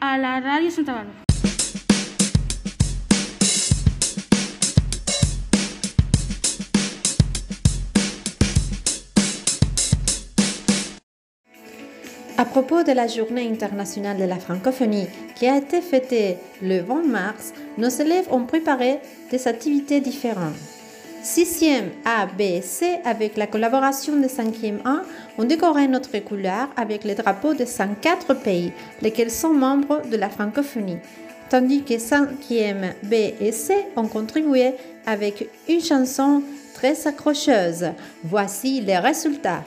a la Radio Santa Bárbara. À propos de la Journée internationale de la francophonie qui a été fêtée le 20 mars, nos élèves ont préparé des activités différentes. 6e A, B C, avec la collaboration de 5e A, ont décoré notre couleur avec les drapeaux de 104 pays, lesquels sont membres de la francophonie, tandis que 5e B et C ont contribué avec une chanson très accrocheuse. Voici les résultats.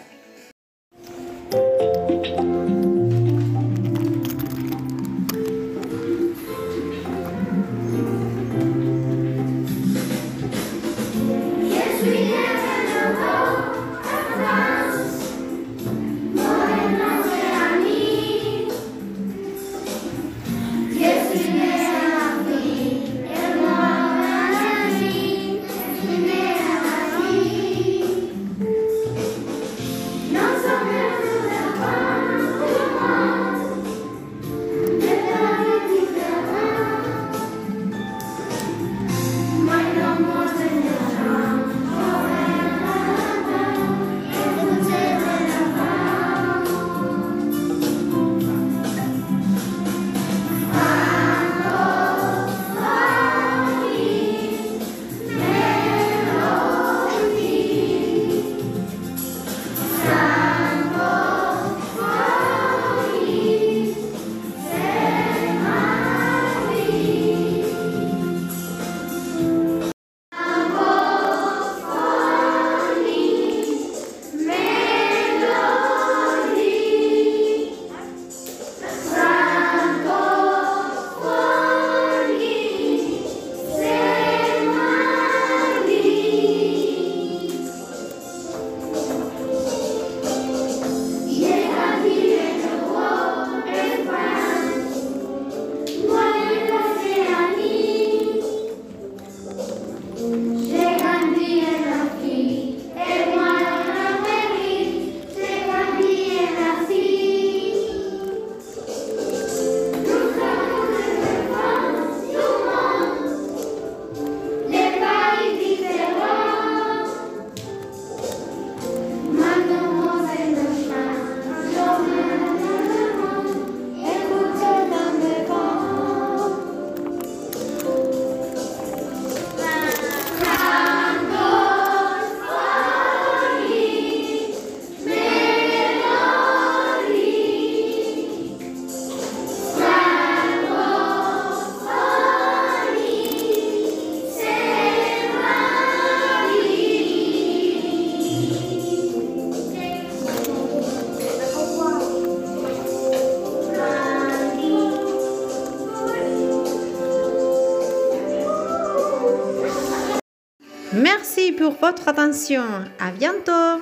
Merci pour votre attention. À bientôt.